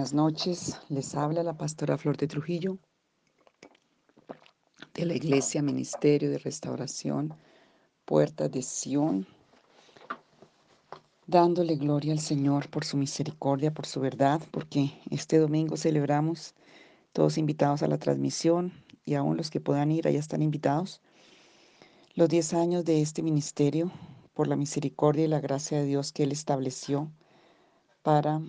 Buenas noches, les habla la pastora Flor de Trujillo de la Iglesia Ministerio de Restauración Puertas de Sión, dándole gloria al Señor por su misericordia, por su verdad, porque este domingo celebramos todos invitados a la transmisión y aún los que puedan ir, allá están invitados, los 10 años de este ministerio por la misericordia y la gracia de Dios que Él estableció para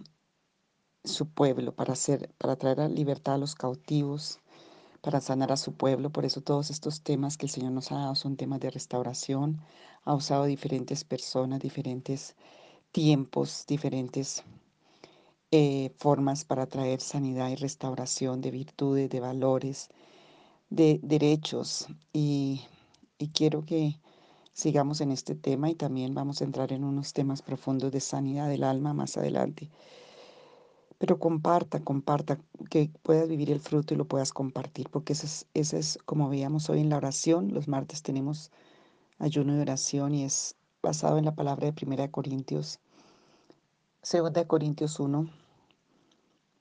su pueblo, para, hacer, para traer a libertad a los cautivos, para sanar a su pueblo. Por eso todos estos temas que el Señor nos ha dado son temas de restauración. Ha usado diferentes personas, diferentes tiempos, diferentes eh, formas para traer sanidad y restauración de virtudes, de valores, de derechos. Y, y quiero que sigamos en este tema y también vamos a entrar en unos temas profundos de sanidad del alma más adelante. Pero comparta, comparta, que puedas vivir el fruto y lo puedas compartir, porque ese es, es como veíamos hoy en la oración. Los martes tenemos ayuno de oración y es basado en la palabra de 1 Corintios, 2 de Corintios 1,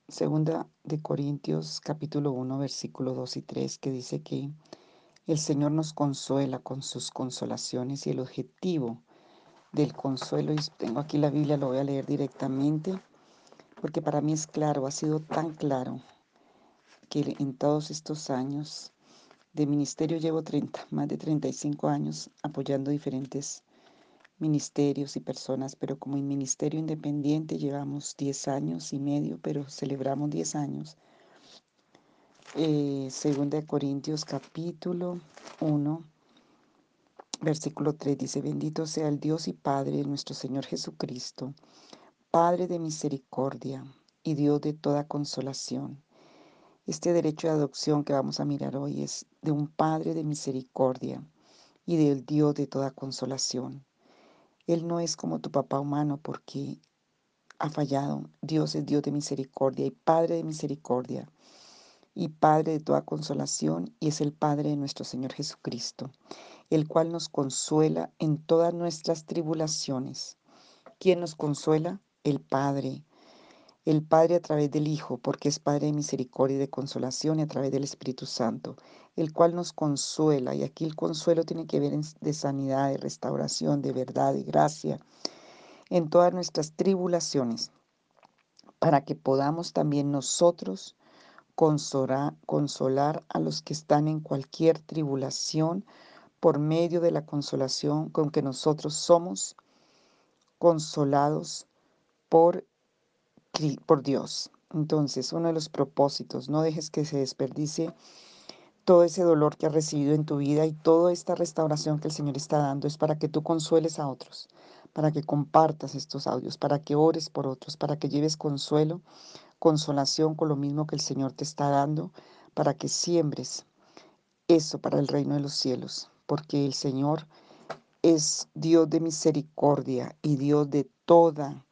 2 de Corintios capítulo 1, versículo 2 y 3, que dice que el Señor nos consuela con sus consolaciones y el objetivo del consuelo, y tengo aquí la Biblia, lo voy a leer directamente porque para mí es claro, ha sido tan claro que en todos estos años de ministerio llevo 30, más de 35 años apoyando diferentes ministerios y personas, pero como en ministerio independiente llevamos 10 años y medio, pero celebramos 10 años. Eh, segunda de Corintios capítulo 1, versículo 3 dice, bendito sea el Dios y Padre de nuestro Señor Jesucristo Padre de misericordia y Dios de toda consolación. Este derecho de adopción que vamos a mirar hoy es de un Padre de misericordia y del Dios de toda consolación. Él no es como tu papá humano porque ha fallado. Dios es Dios de misericordia y Padre de misericordia y Padre de toda consolación y es el Padre de nuestro Señor Jesucristo, el cual nos consuela en todas nuestras tribulaciones. ¿Quién nos consuela? El Padre, el Padre a través del Hijo, porque es Padre de misericordia y de consolación, y a través del Espíritu Santo, el cual nos consuela. Y aquí el consuelo tiene que ver de sanidad, de restauración, de verdad, de gracia, en todas nuestras tribulaciones, para que podamos también nosotros consolar, consolar a los que están en cualquier tribulación por medio de la consolación con que nosotros somos consolados por, por Dios. Entonces, uno de los propósitos, no dejes que se desperdicie todo ese dolor que has recibido en tu vida y toda esta restauración que el Señor está dando es para que tú consueles a otros, para que compartas estos audios, para que ores por otros, para que lleves consuelo, consolación con lo mismo que el Señor te está dando, para que siembres eso para el reino de los cielos, porque el Señor es Dios de misericordia y Dios de toda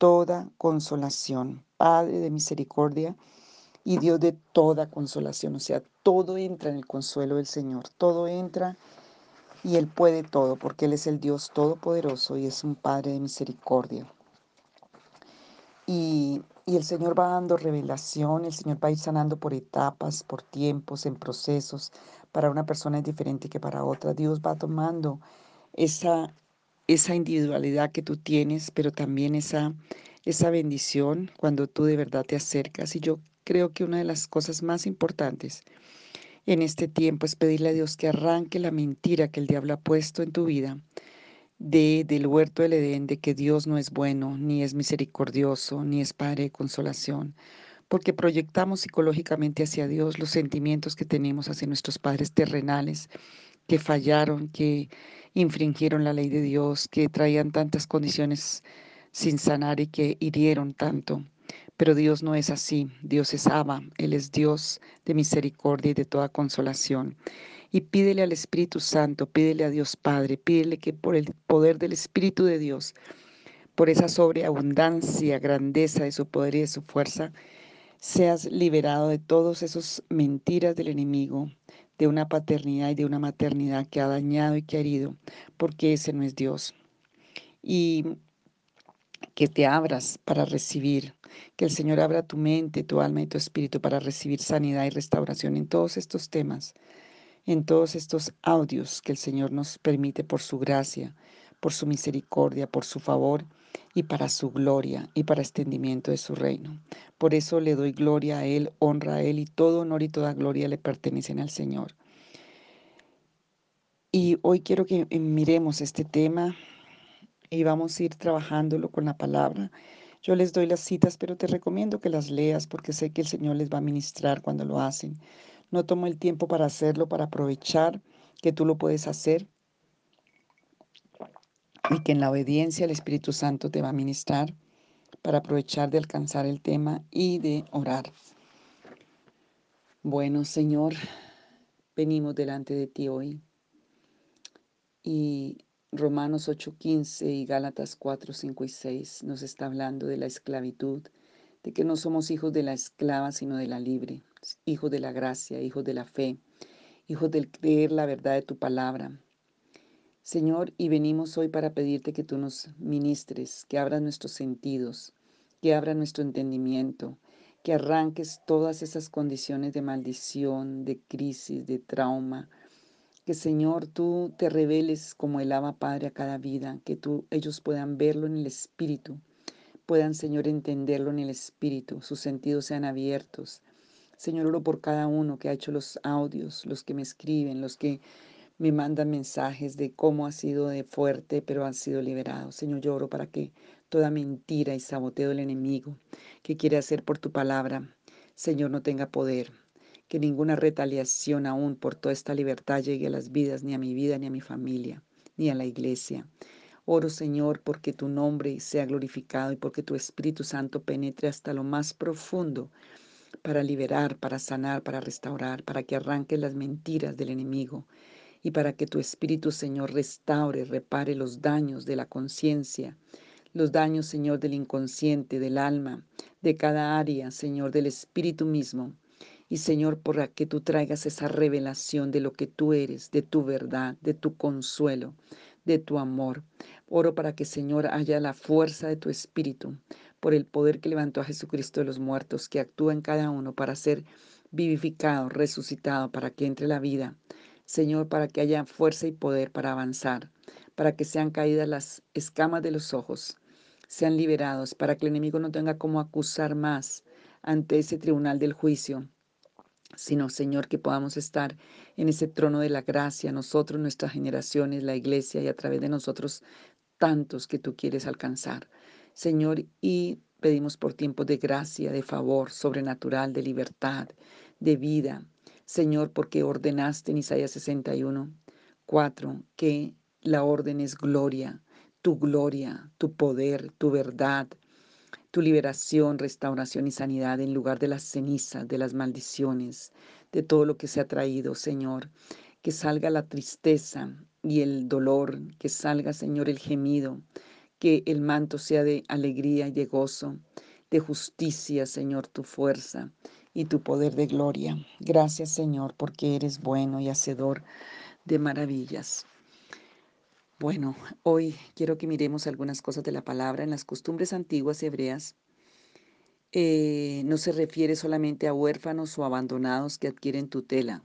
toda consolación, Padre de misericordia y Dios de toda consolación. O sea, todo entra en el consuelo del Señor, todo entra y Él puede todo, porque Él es el Dios todopoderoso y es un Padre de misericordia. Y, y, el Señor va dando revelación, el Señor va a ir sanando por etapas, por tiempos, en procesos. Para una persona es diferente que para otra. Dios va tomando esa, esa individualidad que tú tienes, pero también esa, esa bendición cuando tú de verdad te acercas. Y yo creo que una de las cosas más importantes en este tiempo es pedirle a Dios que arranque la mentira que el diablo ha puesto en tu vida de, del huerto del Edén, de que Dios no es bueno, ni es misericordioso, ni es Padre de consolación, porque proyectamos psicológicamente hacia Dios los sentimientos que tenemos hacia nuestros padres terrenales, que fallaron, que infringieron la ley de Dios, que traían tantas condiciones sin sanar y que hirieron tanto. Pero Dios no es así, Dios es Abba, Él es Dios de misericordia y de toda consolación. Y pídele al Espíritu Santo, pídele a Dios Padre, pídele que por el poder del Espíritu de Dios, por esa sobreabundancia, grandeza de su poder y de su fuerza, seas liberado de todas esas mentiras del enemigo, de una paternidad y de una maternidad que ha dañado y que ha herido, porque ese no es Dios. Y que te abras para recibir, que el Señor abra tu mente, tu alma y tu espíritu para recibir sanidad y restauración en todos estos temas, en todos estos audios que el Señor nos permite por su gracia, por su misericordia, por su favor y para su gloria y para extendimiento de su reino. Por eso le doy gloria a Él, honra a Él y todo honor y toda gloria le pertenecen al Señor. Y hoy quiero que eh, miremos este tema y vamos a ir trabajándolo con la palabra. Yo les doy las citas, pero te recomiendo que las leas porque sé que el Señor les va a ministrar cuando lo hacen. No tomo el tiempo para hacerlo, para aprovechar que tú lo puedes hacer y que en la obediencia el Espíritu Santo te va a ministrar para aprovechar de alcanzar el tema y de orar. Bueno, Señor, venimos delante de ti hoy y Romanos 8:15 y Gálatas 4, 5 y 6 nos está hablando de la esclavitud, de que no somos hijos de la esclava, sino de la libre, hijos de la gracia, hijos de la fe, hijos del creer la verdad de tu palabra. Señor, y venimos hoy para pedirte que tú nos ministres, que abras nuestros sentidos, que abras nuestro entendimiento, que arranques todas esas condiciones de maldición, de crisis, de trauma, que Señor, tú te reveles como el ama Padre a cada vida, que tú, ellos puedan verlo en el Espíritu, puedan, Señor, entenderlo en el Espíritu, sus sentidos sean abiertos. Señor, oro por cada uno que ha hecho los audios, los que me escriben, los que me mandan mensajes de cómo ha sido de fuerte, pero han sido liberados. Señor, yo oro para que toda mentira y saboteo del enemigo que quiere hacer por tu palabra, Señor, no tenga poder que ninguna retaliación aún por toda esta libertad llegue a las vidas, ni a mi vida, ni a mi familia, ni a la iglesia. Oro, Señor, porque tu nombre sea glorificado y porque tu Espíritu Santo penetre hasta lo más profundo para liberar, para sanar, para restaurar, para que arranque las mentiras del enemigo y para que tu Espíritu, Señor, restaure, repare los daños de la conciencia, los daños, Señor, del inconsciente, del alma, de cada área, Señor, del Espíritu mismo y Señor, por que tú traigas esa revelación de lo que tú eres, de tu verdad, de tu consuelo, de tu amor. Oro para que, Señor, haya la fuerza de tu Espíritu, por el poder que levantó a Jesucristo de los muertos, que actúa en cada uno para ser vivificado, resucitado, para que entre la vida. Señor, para que haya fuerza y poder para avanzar, para que sean caídas las escamas de los ojos, sean liberados, para que el enemigo no tenga como acusar más ante ese tribunal del juicio, sino, Señor, que podamos estar en ese trono de la gracia, nosotros, nuestras generaciones, la iglesia y a través de nosotros tantos que tú quieres alcanzar. Señor, y pedimos por tiempos de gracia, de favor sobrenatural, de libertad, de vida. Señor, porque ordenaste en Isaías 61, 4, que la orden es gloria, tu gloria, tu poder, tu verdad, tu liberación, restauración y sanidad en lugar de las cenizas, de las maldiciones, de todo lo que se ha traído, Señor. Que salga la tristeza y el dolor, que salga, Señor, el gemido, que el manto sea de alegría y de gozo, de justicia, Señor, tu fuerza y tu poder de gloria. Gracias, Señor, porque eres bueno y hacedor de maravillas. Bueno, hoy quiero que miremos algunas cosas de la palabra. En las costumbres antiguas hebreas eh, no se refiere solamente a huérfanos o abandonados que adquieren tutela,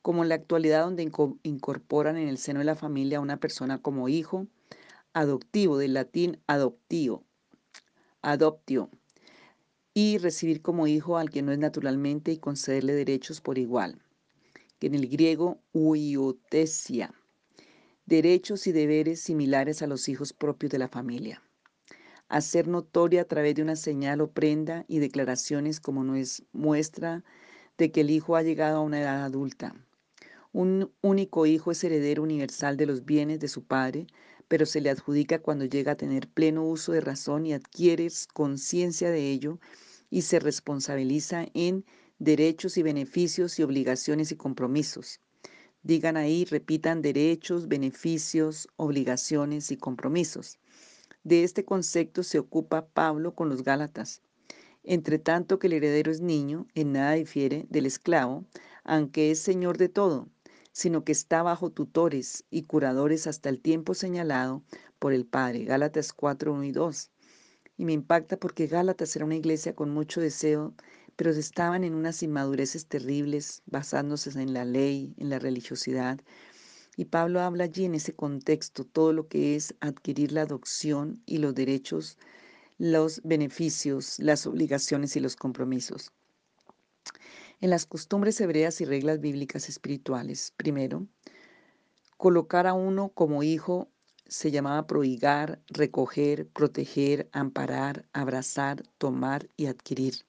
como en la actualidad donde incorporan en el seno de la familia a una persona como hijo adoptivo, del latín adoptio, adoptio, y recibir como hijo al que no es naturalmente y concederle derechos por igual, que en el griego uiotesia derechos y deberes similares a los hijos propios de la familia. Hacer notoria a través de una señal o prenda y declaraciones como no es muestra de que el hijo ha llegado a una edad adulta. Un único hijo es heredero universal de los bienes de su padre, pero se le adjudica cuando llega a tener pleno uso de razón y adquiere conciencia de ello y se responsabiliza en derechos y beneficios y obligaciones y compromisos. Digan ahí, repitan derechos, beneficios, obligaciones y compromisos. De este concepto se ocupa Pablo con los Gálatas. Entre tanto que el heredero es niño, en nada difiere del esclavo, aunque es señor de todo, sino que está bajo tutores y curadores hasta el tiempo señalado por el Padre. Gálatas 4, 1 y 2. Y me impacta porque Gálatas era una iglesia con mucho deseo, pero estaban en unas inmadureces terribles, basándose en la ley, en la religiosidad. Y Pablo habla allí en ese contexto todo lo que es adquirir la adopción y los derechos, los beneficios, las obligaciones y los compromisos. En las costumbres hebreas y reglas bíblicas espirituales, primero, colocar a uno como hijo se llamaba prohigar, recoger, proteger, amparar, abrazar, tomar y adquirir.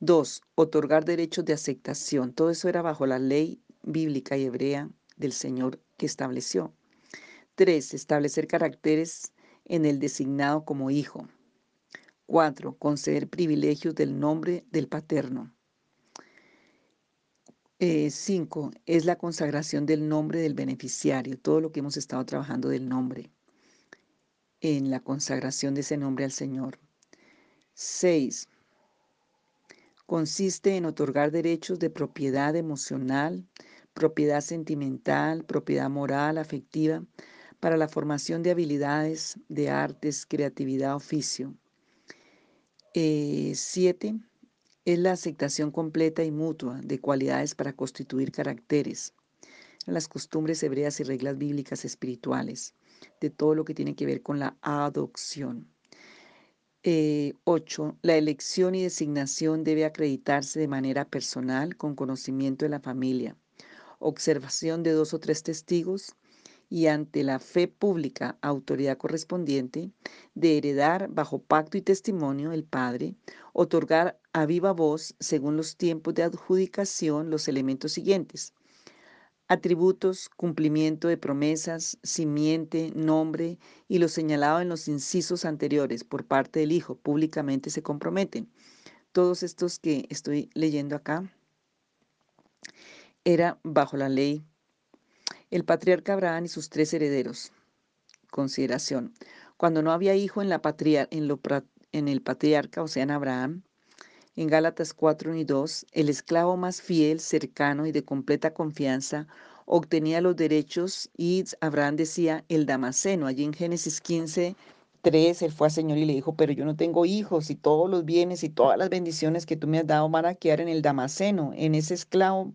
Dos, otorgar derechos de aceptación. Todo eso era bajo la ley bíblica y hebrea del Señor que estableció. Tres, establecer caracteres en el designado como hijo. Cuatro, conceder privilegios del nombre del paterno. Eh, cinco, es la consagración del nombre del beneficiario, todo lo que hemos estado trabajando del nombre, en la consagración de ese nombre al Señor. Seis, consiste en otorgar derechos de propiedad emocional, propiedad sentimental, propiedad moral, afectiva, para la formación de habilidades, de artes, creatividad, oficio. Eh, siete, es la aceptación completa y mutua de cualidades para constituir caracteres, las costumbres hebreas y reglas bíblicas espirituales, de todo lo que tiene que ver con la adopción. 8. Eh, la elección y designación debe acreditarse de manera personal con conocimiento de la familia, observación de dos o tres testigos y ante la fe pública, autoridad correspondiente, de heredar bajo pacto y testimonio el Padre, otorgar a viva voz, según los tiempos de adjudicación, los elementos siguientes. Atributos, cumplimiento de promesas, simiente, nombre y lo señalado en los incisos anteriores por parte del Hijo públicamente se comprometen. Todos estos que estoy leyendo acá era bajo la ley el patriarca Abraham y sus tres herederos. Consideración. Cuando no había hijo en, la en, lo, en el patriarca, o sea, en Abraham, en Gálatas 4 y 2, el esclavo más fiel, cercano y de completa confianza obtenía los derechos y Abraham decía el Damaseno. Allí en Génesis 15, 3, él fue al Señor y le dijo, pero yo no tengo hijos y todos los bienes y todas las bendiciones que tú me has dado van a quedar en el Damaseno, en ese esclavo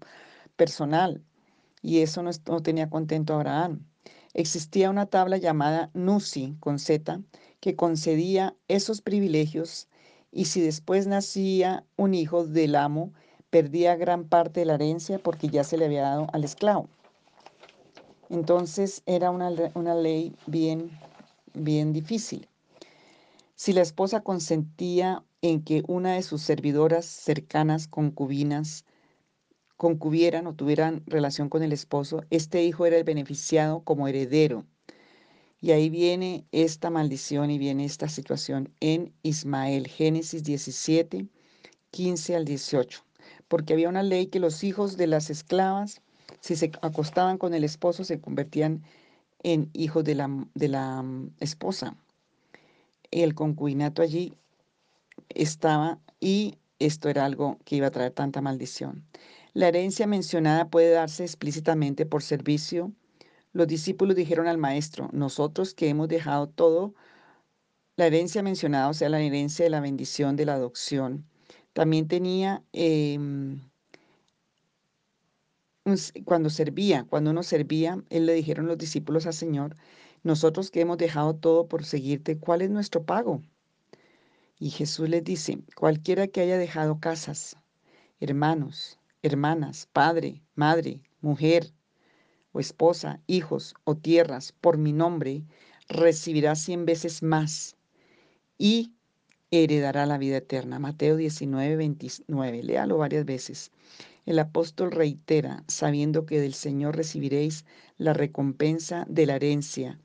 personal y eso no, tenía contento Abraham. Existía una tabla llamada Nusi con Z que concedía esos privilegios y si después nacía un hijo del amo, perdía gran parte de la herencia porque ya se le había dado al esclavo. Entonces era una, una ley bien, bien difícil. Si la esposa consentía en que una de sus servidoras cercanas, concubinas, concubieran o tuvieran relación con el esposo, este hijo era el beneficiado como heredero. Y ahí viene esta maldición y viene esta situación en Ismael, Génesis 17, 15 al 18. Porque había una ley que los hijos de las esclavas, si se acostaban con el esposo, se convertían en hijos de la, de la mm, esposa. El concubinato allí estaba y esto era algo que iba a traer tanta maldición. La herencia mencionada puede darse explícitamente por servicio. Los discípulos dijeron al maestro, nosotros que hemos dejado todo, la herencia mencionada, o sea, la herencia de la bendición de la adopción, también tenía, em, cuando servía, cuando uno servía, él le dijeron los discípulos al Señor, nosotros que hemos dejado todo por seguirte, ¿cuál es nuestro pago? Y Jesús les dice, cualquiera que haya dejado casas, hermanos, hermanas, padre, madre, mujer o esposa, hijos o tierras por mi nombre, recibirá cien veces más y heredará la vida eterna. Mateo 19, 29. Léalo varias veces. El apóstol reitera, sabiendo que del Señor recibiréis la recompensa de la herencia,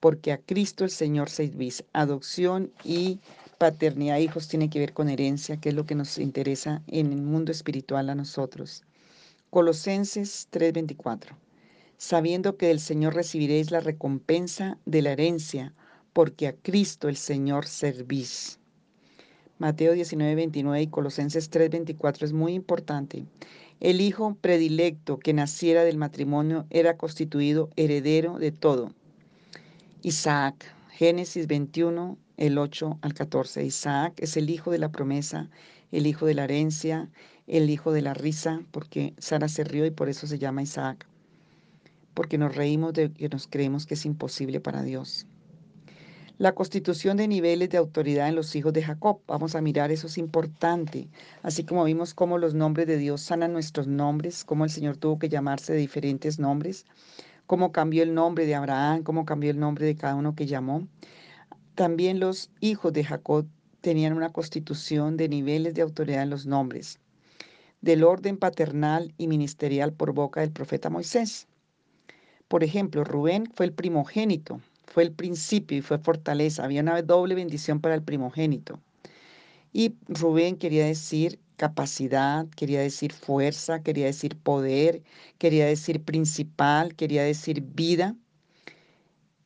porque a Cristo el Señor servís. Adopción y paternidad hijos tiene que ver con herencia, que es lo que nos interesa en el mundo espiritual a nosotros. Colosenses 3:24. Sabiendo que del Señor recibiréis la recompensa de la herencia, porque a Cristo el Señor servís. Mateo 19:29 y Colosenses 3:24 es muy importante. El hijo predilecto que naciera del matrimonio era constituido heredero de todo. Isaac, Génesis 21, el 8 al 14. Isaac es el hijo de la promesa, el hijo de la herencia, el hijo de la risa, porque Sara se rió y por eso se llama Isaac, porque nos reímos de que nos creemos que es imposible para Dios. La constitución de niveles de autoridad en los hijos de Jacob. Vamos a mirar, eso es importante. Así como vimos cómo los nombres de Dios sanan nuestros nombres, cómo el Señor tuvo que llamarse de diferentes nombres cómo cambió el nombre de Abraham, cómo cambió el nombre de cada uno que llamó. También los hijos de Jacob tenían una constitución de niveles de autoridad en los nombres, del orden paternal y ministerial por boca del profeta Moisés. Por ejemplo, Rubén fue el primogénito, fue el principio y fue fortaleza. Había una doble bendición para el primogénito. Y Rubén quería decir capacidad, quería decir fuerza, quería decir poder, quería decir principal, quería decir vida.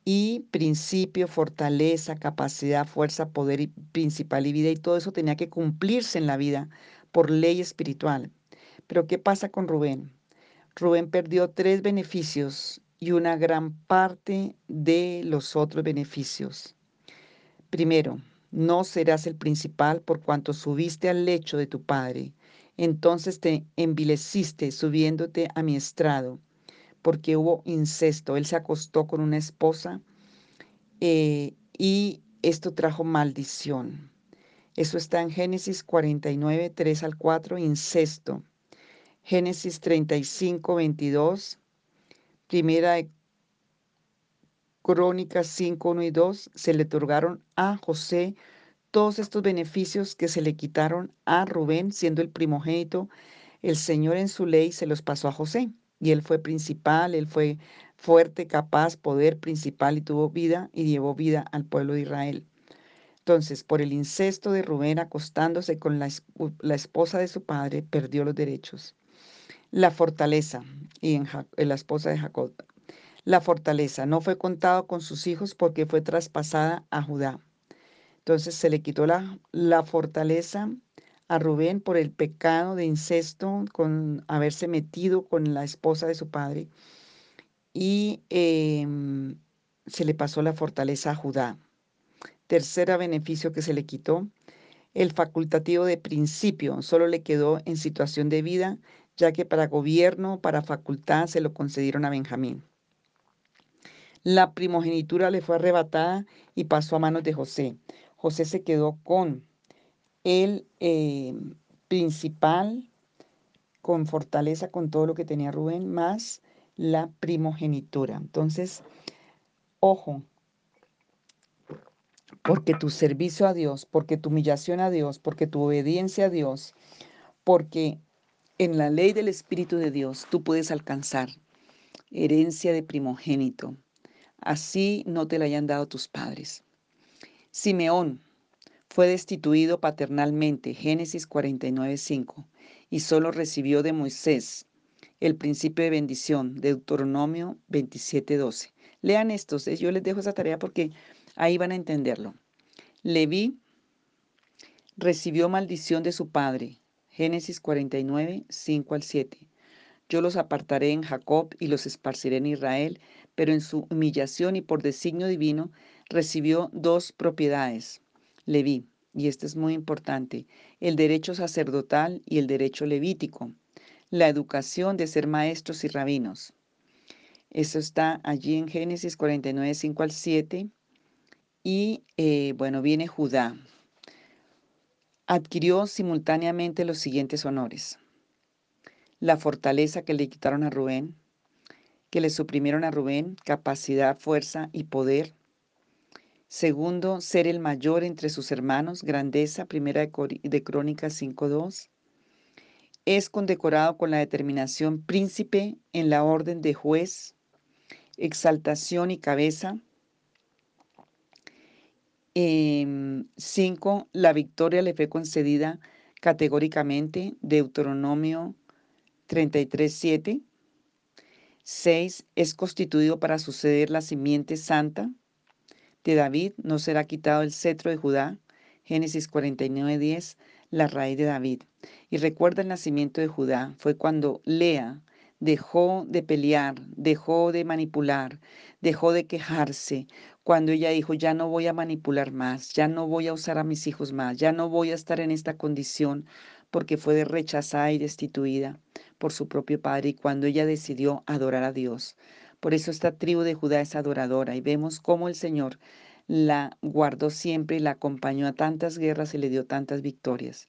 Y principio, fortaleza, capacidad, fuerza, poder y principal y vida. Y todo eso tenía que cumplirse en la vida por ley espiritual. Pero ¿qué pasa con Rubén? Rubén perdió tres beneficios y una gran parte de los otros beneficios. Primero, no serás el principal por cuanto subiste al lecho de tu padre. Entonces te envileciste subiéndote a mi estrado, porque hubo incesto. Él se acostó con una esposa eh, y esto trajo maldición. Eso está en Génesis 49, 3 al 4, incesto. Génesis 35, 22, primera Crónicas 5, 1 y 2, se le otorgaron a José todos estos beneficios que se le quitaron a Rubén, siendo el primogénito. El Señor en su ley se los pasó a José. Y él fue principal, él fue fuerte, capaz, poder principal y tuvo vida y llevó vida al pueblo de Israel. Entonces, por el incesto de Rubén acostándose con la, la esposa de su padre, perdió los derechos. La fortaleza y en, la esposa de Jacob la fortaleza. No fue contado con sus hijos porque fue traspasada a Judá. Entonces se le quitó la, la fortaleza a Rubén por el pecado de incesto, con haberse metido con la esposa de su padre. Y em, se le pasó la fortaleza a Judá. Tercera beneficio que se le quitó, el facultativo de principio, solo le quedó en situación de vida, ya que para gobierno, para facultad, se lo concedieron a Benjamín. La primogenitura le fue arrebatada y pasó a manos de José. José se quedó con el eh, principal, con fortaleza, con todo lo que tenía Rubén, más la primogenitura. Entonces, ojo, porque tu servicio a Dios, porque tu humillación a Dios, porque tu obediencia a Dios, porque en la ley del Espíritu de Dios tú puedes alcanzar herencia de primogénito, así no te la hayan dado tus padres. Simeón fue destituido paternalmente, Génesis 49:5, y solo recibió de Moisés el principio de bendición, Deuteronomio 27:12. Lean estos, yo les dejo esa tarea porque ahí van a entenderlo. Leví recibió maldición de su padre, Génesis 49, 5 al 7. Yo los apartaré en Jacob y los esparciré en Israel, pero en su humillación y por designio divino recibió dos propiedades. Leví, y esto es muy importante, el derecho sacerdotal y el derecho levítico, la educación de ser maestros y rabinos. Eso está allí en Génesis 49, 5 al 7. Y eh, bueno, viene Judá. Adquirió simultáneamente los siguientes honores. La fortaleza que le quitaron a Rubén, que le suprimieron a Rubén capacidad, fuerza y poder. Segundo, ser el mayor entre sus hermanos, grandeza, primera de, Crónicas 5.2. Es condecorado con la determinación príncipe en la orden de juez, exaltación y cabeza. 5. Em, la victoria le fue concedida categóricamente, Deuteronomio 33.7. 6. Es constituido para suceder la simiente santa de David, no será quitado el cetro de Judá. Génesis 49.10, la raíz de David. Y recuerda el nacimiento de Judá, fue cuando Lea dejó de pelear, dejó de manipular, dejó de quejarse, cuando ella dijo, ya no voy a manipular más, ya no voy a usar a mis hijos más, ya no voy a estar en esta condición porque fue rechazada y destituida por su propio padre y cuando ella decidió adorar a Dios. Por eso esta tribu de Judá es adoradora y vemos cómo el Señor la guardó siempre y la acompañó a tantas guerras y le dio tantas victorias.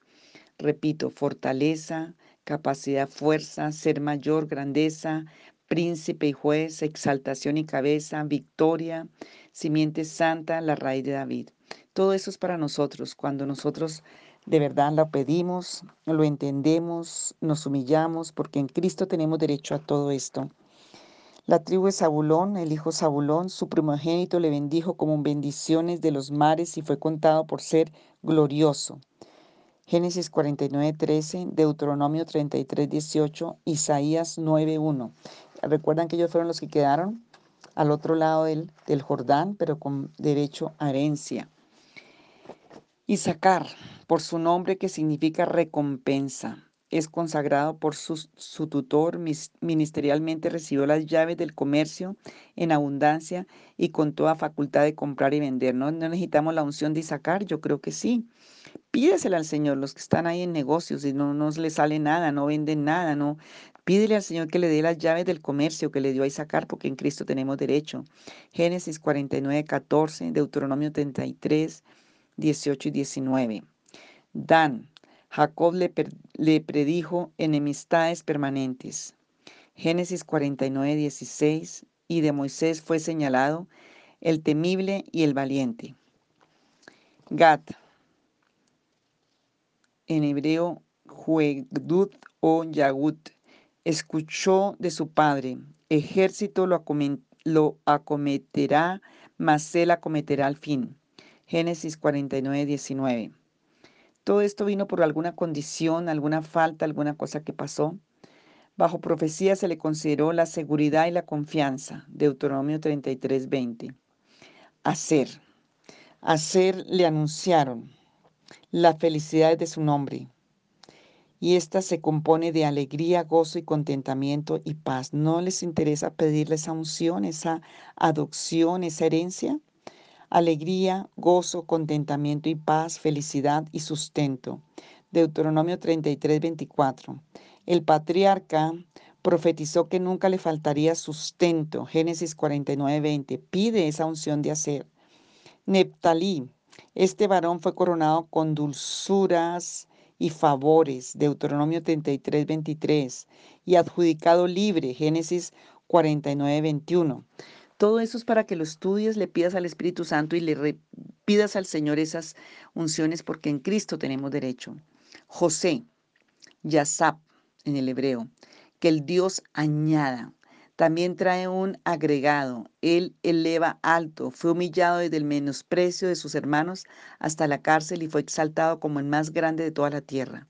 Repito, fortaleza, capacidad, fuerza, ser mayor, grandeza, príncipe y juez, exaltación y cabeza, victoria, simiente santa, la raíz de David. Todo eso es para nosotros, cuando nosotros de verdad lo pedimos, lo entendemos, nos humillamos, porque en Cristo tenemos derecho a todo esto. La tribu de Zabulón, el hijo Zabulón, su primogénito le bendijo como bendiciones de los mares y fue contado por ser glorioso. Génesis 49, 13, Deuteronomio 33, 18, Isaías 9, 1. Recuerdan que ellos fueron los que quedaron al otro lado del, del Jordán, pero con derecho a herencia. Isaacar, por su nombre que significa recompensa, es consagrado por su, su, tutor, ministerialmente recibió las llaves del comercio en abundancia y con toda facultad de comprar y vender. ¿No, ¿No necesitamos la unción de Isaacar? Yo creo que sí. Pídesela al Señor, los que están ahí en negocios y no nos les sale nada, no venden nada, no. Pídele al Señor que le dé las llaves del comercio que le dio a Isaacar, porque en Cristo tenemos derecho. Génesis 49, 14, Deuteronomio 33, 18 y 19. Dan, Jacob le, le predijo enemistades permanentes. Génesis 49, 16, y de Moisés fue señalado el temible y el valiente. Gad, en hebreo Juegdud o Yagut, escuchó de su padre, ejército lo, acometerá, mas él acometerá al fin. Génesis 49, 19. Todo esto vino por alguna condición, alguna falta, alguna cosa que pasó. Bajo profecía se le consideró la seguridad y la confianza. Deuteronomio 33, 20. Hacer. Hacer le anunciaron la felicidad de su nombre. Y esta se compone de alegría, gozo y contentamiento y paz. ¿No les interesa pedirle esa unción, esa adopción, esa herencia? Alegría, gozo, contentamiento y paz, felicidad y sustento. Deuteronomio 33, 24. El patriarca profetizó que nunca le faltaría sustento. Génesis 49, 20. Pide esa unción de hacer. Neptalí, este varón fue coronado con dulzuras y favores, Deuteronomio 33, 23, y adjudicado libre, Génesis 49, 21. Todo eso es para que lo estudies, le pidas al Espíritu Santo y le pidas al Señor esas unciones porque en Cristo tenemos derecho. José, Yasap en el hebreo, que el Dios añada. También trae un agregado. Él eleva alto, fue humillado desde el menosprecio de sus hermanos hasta la cárcel y fue exaltado como el más grande de toda la tierra.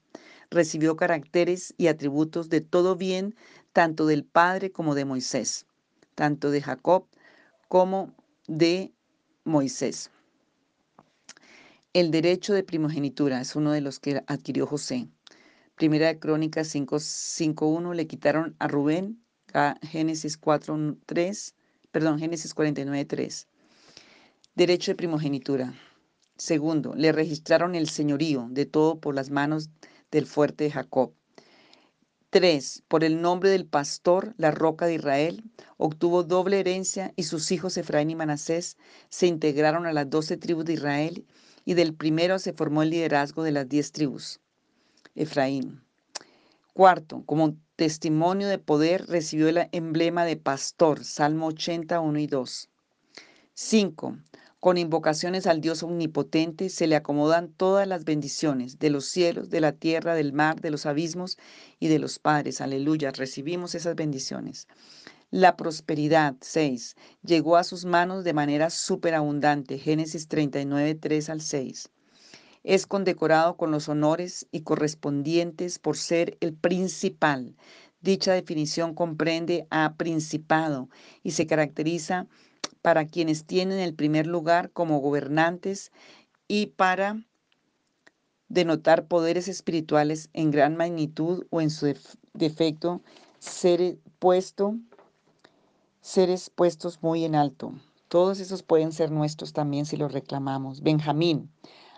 Recibió caracteres y atributos de todo bien, tanto del Padre como de Moisés, tanto de Jacob como de Moisés. El derecho de primogenitura es uno de los que adquirió José. Primera de Crónicas 5.1 le quitaron a Rubén Génesis 4, 3, perdón, Génesis 49, 3. Derecho de primogenitura. Segundo, le registraron el señorío de todo por las manos del fuerte Jacob. 3. Por el nombre del pastor, la roca de Israel, obtuvo doble herencia y sus hijos Efraín y Manasés se integraron a las doce tribus de Israel y del primero se formó el liderazgo de las diez tribus. Efraín. Cuarto, como testimonio de poder recibió el emblema de pastor, Salmo 81 y 2. 5. Con invocaciones al Dios omnipotente se le acomodan todas las bendiciones de los cielos, de la tierra, del mar, de los abismos y de los padres. Aleluya, recibimos esas bendiciones. La prosperidad, 6, llegó a sus manos de manera superabundante. Génesis 39, 3 al 6. Es condecorado con los honores y correspondientes por ser el principal. Dicha definición comprende a principado y se caracteriza para quienes tienen el primer lugar como gobernantes y para denotar poderes espirituales en gran magnitud o en su defecto ser puesto seres puestos muy en alto. Todos esos pueden ser nuestros también si los reclamamos. Benjamín,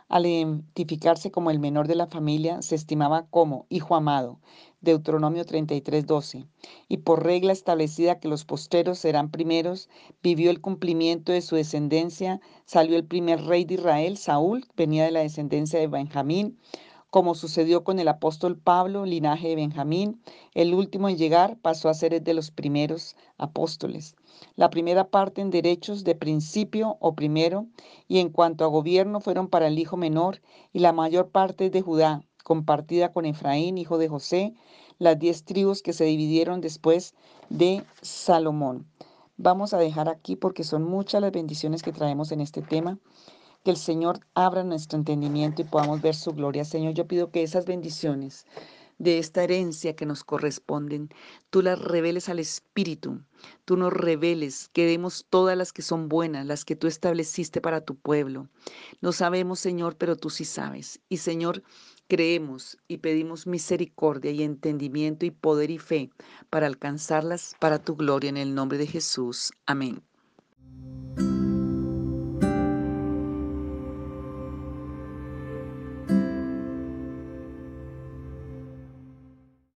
al identificarse como el menor de la familia, se estimaba como hijo amado, Deuteronomio 33:12, y por regla establecida que los posteros serán primeros, vivió el cumplimiento de su descendencia, salió el primer rey de Israel, Saúl, venía de la descendencia de Benjamín, como sucedió con el apóstol Pablo, linaje de Benjamín, el último en llegar pasó a ser el de los primeros apóstoles. La primera parte en derechos de principio o primero, y en cuanto a gobierno fueron para el hijo menor, y la mayor parte de Judá, compartida con Efraín, hijo de José, las diez tribus que se dividieron después de Salomón. Vamos a dejar aquí porque son muchas las bendiciones que traemos en este tema. Que el Señor abra nuestro entendimiento y podamos ver su gloria. Señor, yo pido que esas bendiciones de esta herencia que nos corresponden, tú las reveles al Espíritu, tú nos reveles que demos todas las que son buenas, las que tú estableciste para tu pueblo. No sabemos, Señor, pero tú sí sabes. Y Señor, creemos y pedimos misericordia y entendimiento y poder y fe para alcanzarlas para tu gloria en el nombre de Jesús. Amén.